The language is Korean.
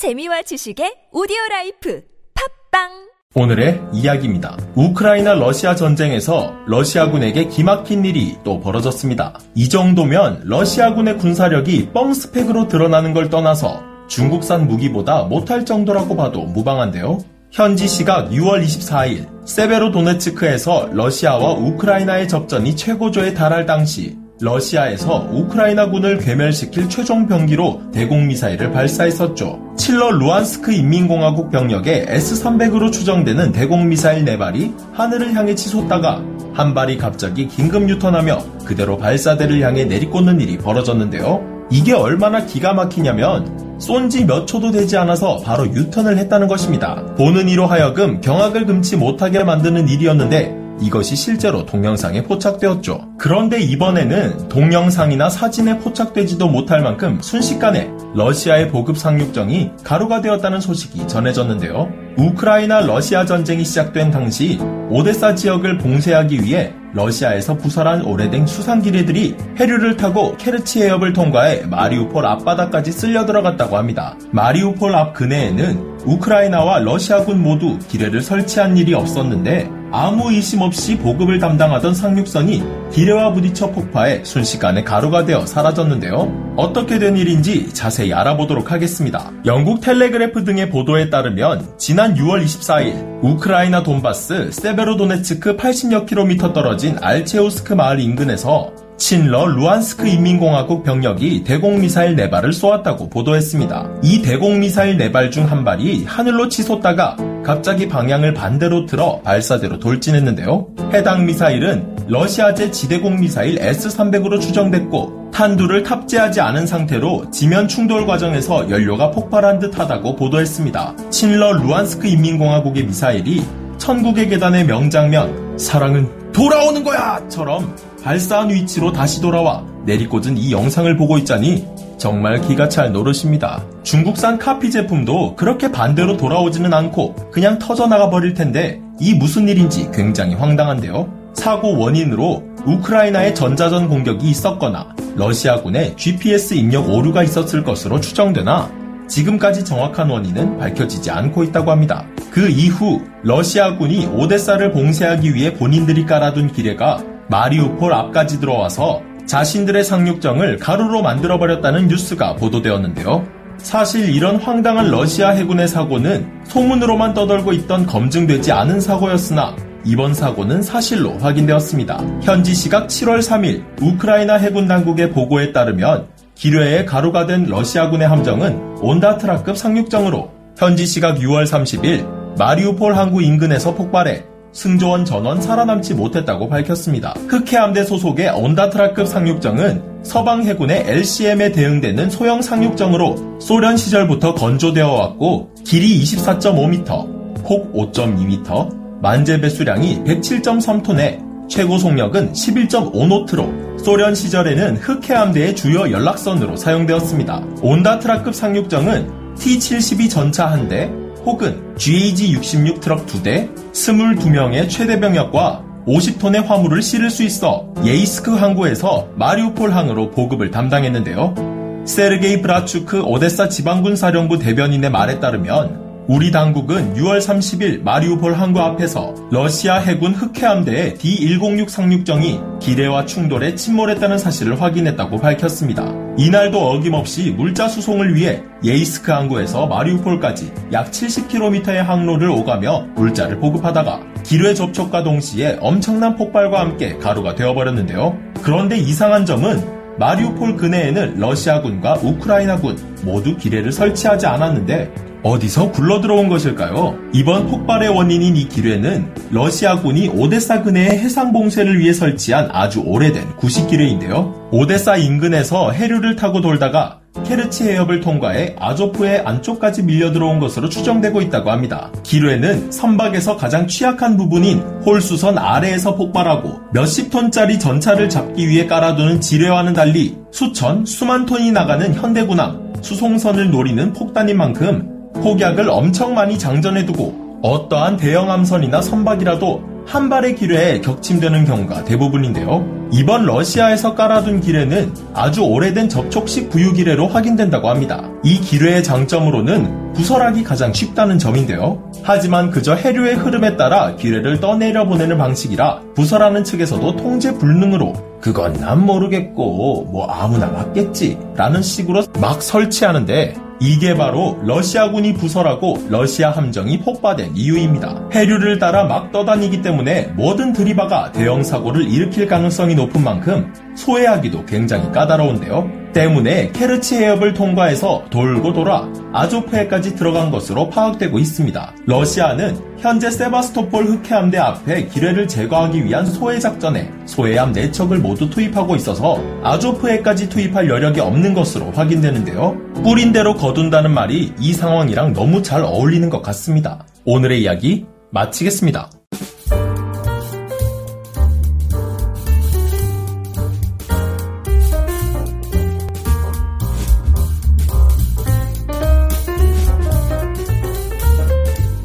재미와 지식의 오디오 라이프 팟빵 오늘의 이야기입니다. 우크라이나 러시아 전쟁에서 러시아군에게 기막힌 일이 또 벌어졌습니다. 이 정도면 러시아군의 군사력이 뻥 스펙으로 드러나는 걸 떠나서 중국산 무기보다 못할 정도라고 봐도 무방한데요. 현지 시각 6월 24일 세베로도네츠크에서 러시아와 우크라이나의 접전이 최고조에 달할 당시 러시아에서 우크라이나군을 괴멸시킬 최종 병기로 대공미사일을 발사했었죠. 친러 루안스크 인민공화국 병력의 S-300으로 추정되는 대공미사일 4발이 하늘을 향해 치솟다가 한 발이 갑자기 긴급 유턴하며 그대로 발사대를 향해 내리꽂는 일이 벌어졌는데요. 이게 얼마나 기가 막히냐면 쏜지 몇 초도 되지 않아서 바로 유턴을 했다는 것입니다. 보는 이로 하여금 경악을 금치 못하게 만드는 일이었는데 이것이 실제로 동영상에 포착되었죠. 그런데 이번에는 동영상이나 사진에 포착되지도 못할 만큼 순식간에 러시아의 보급 상륙정이 가루가 되었다는 소식이 전해졌는데요. 우크라이나 러시아 전쟁이 시작된 당시 오데사 지역을 봉쇄하기 위해 러시아에서 부설한 오래된 수상기뢰들이 해류를 타고 케르치 해협을 통과해 마리우폴 앞바다까지 쓸려 들어갔다고 합니다. 마리우폴 앞 근해에는 우크라이나와 러시아군 모두 기뢰를 설치한 일이 없었는데 아무 의심 없이 보급을 담당하던 상륙선이 기뢰와 부딪혀 폭파해 순식간에 가루가 되어 사라졌는데요. 어떻게 된 일인지 자세히 알아보도록 하겠습니다. 영국 텔레그래프 등의 보도에 따르면 지난 6월 24일 우크라이나 돈바스 세베로도네츠크 80여 킬로미터 떨어진 알체우스크 마을 인근에서 친러 루안스크 인민공화국 병력이 대공미사일 4발을 쏘았다고 보도했습니다. 이 대공미사일 4발 중 한 발이 하늘로 치솟다가 갑자기 방향을 반대로 틀어 발사대로 돌진했는데요. 해당 미사일은 러시아제 지대공 미사일 S-300으로 추정됐고 탄두를 탑재하지 않은 상태로 지면 충돌 과정에서 연료가 폭발한 듯하다고 보도했습니다. 친러 루안스크 인민공화국의 미사일이 천국의 계단의 명장면 사랑은 돌아오는 거야처럼 발사한 위치로 다시 돌아와 내리꽂은 이 영상을 보고 있자니 정말 기가 찰 노릇입니다. 중국산 카피 제품도 그렇게 반대로 돌아오지는 않고 그냥 터져나가 버릴 텐데 이 무슨 일인지 굉장히 황당한데요. 사고 원인으로 우크라이나의 전자전 공격이 있었거나 러시아군의 GPS 입력 오류가 있었을 것으로 추정되나 지금까지 정확한 원인은 밝혀지지 않고 있다고 합니다. 그 이후 러시아군이 오데사를 봉쇄하기 위해 본인들이 깔아둔 기뢰가 마리우폴 앞까지 들어와서 자신들의 상륙정을 가루로 만들어버렸다는 뉴스가 보도되었는데요. 사실 이런 황당한 러시아 해군의 사고는 소문으로만 떠돌고 있던 검증되지 않은 사고였으나 이번 사고는 사실로 확인되었습니다. 현지 시각 7월 3일 우크라이나 해군 당국의 보고에 따르면 기뢰에 가루가 된 러시아군의 함정은 온다트라급 상륙정으로 현지 시각 6월 30일 마리우폴 항구 인근에서 폭발해 승조원 전원 살아남지 못했다고 밝혔습니다. 흑해함대 소속의 온다트라급 상륙정은 서방 해군의 LCM에 대응되는 소형 상륙정으로 소련 시절부터 건조되어 왔고 길이 24.5m, 폭 5.2m, 만재 배수량이 107.3톤에 최고 속력은 11.5노트로 소련 시절에는 흑해함대의 주요 연락선으로 사용되었습니다. 온다트라급 상륙정은 T-72 전차 한 대, 혹은 GAZ-66 트럭 2대, 22명의 최대 병력과 50톤의 화물을 실을 수 있어 예이스크 항구에서 마리우폴 항으로 보급을 담당했는데요. 세르게이 브라추크 오데사 지방군 사령부 대변인의 말에 따르면 우리 당국은 6월 30일 마리우폴 항구 앞에서 러시아 해군 흑해함대의 D-106 상륙정이 기뢰와 충돌해 침몰했다는 사실을 확인했다고 밝혔습니다. 이날도 어김없이 물자 수송을 위해 예이스크 항구에서 마리우폴까지 약 70km의 항로를 오가며 물자를 보급하다가 기뢰 접촉과 동시에 엄청난 폭발과 함께 가루가 되어버렸는데요. 그런데 이상한 점은 마리우폴 근해에는 러시아군과 우크라이나군 모두 기뢰를 설치하지 않았는데 어디서 굴러 들어온 것일까요? 이번 폭발의 원인인 이 기뢰는 러시아군이 오데사 근해의 해상 봉쇄를 위해 설치한 아주 오래된 구식 기뢰인데요. 오데사 인근에서 해류를 타고 돌다가 케르치 해협을 통과해 아조프의 안쪽까지 밀려 들어온 것으로 추정되고 있다고 합니다. 기뢰는 선박에서 가장 취약한 부분인 홀수선 아래에서 폭발하고 몇십 톤짜리 전차를 잡기 위해 깔아두는 지뢰와는 달리 수천, 수만 톤이 나가는 현대군함, 수송선을 노리는 폭탄인 만큼 폭약을 엄청 많이 장전해두고 어떠한 대형 함선이나 선박이라도 한 발의 기뢰에 격침되는 경우가 대부분인데요. 이번 러시아에서 깔아둔 기뢰는 아주 오래된 접촉식 부유 기뢰로 확인된다고 합니다. 이 기뢰의 장점으로는 부설하기 가장 쉽다는 점인데요. 하지만 그저 해류의 흐름에 따라 기뢰를 떠내려 보내는 방식이라 부설하는 측에서도 통제 불능으로 그건 난 모르겠고 뭐 아무나 맞겠지 라는 식으로 막 설치하는데 이게 바로 러시아군이 부설하고 러시아 함정이 폭파된 이유입니다. 해류를 따라 막 떠다니기 때문에 모든 드리바가 대형 사고를 일으킬 가능성이 높은 만큼 소외하기도 굉장히 까다로운데요. 때문에 케르치 해협을 통과해서 돌고 돌아 아조프해까지 들어간 것으로 파악되고 있습니다. 러시아는 현재 세바스토폴 흑해함대 앞에 기뢰를 제거하기 위한 소해 작전에 소해함 4척을 모두 투입하고 있어서 아조프해까지 투입할 여력이 없는 것으로 확인되는데요. 뿌린 대로 거둔다는 말이 이 상황이랑 너무 잘 어울리는 것 같습니다. 오늘의 이야기 마치겠습니다.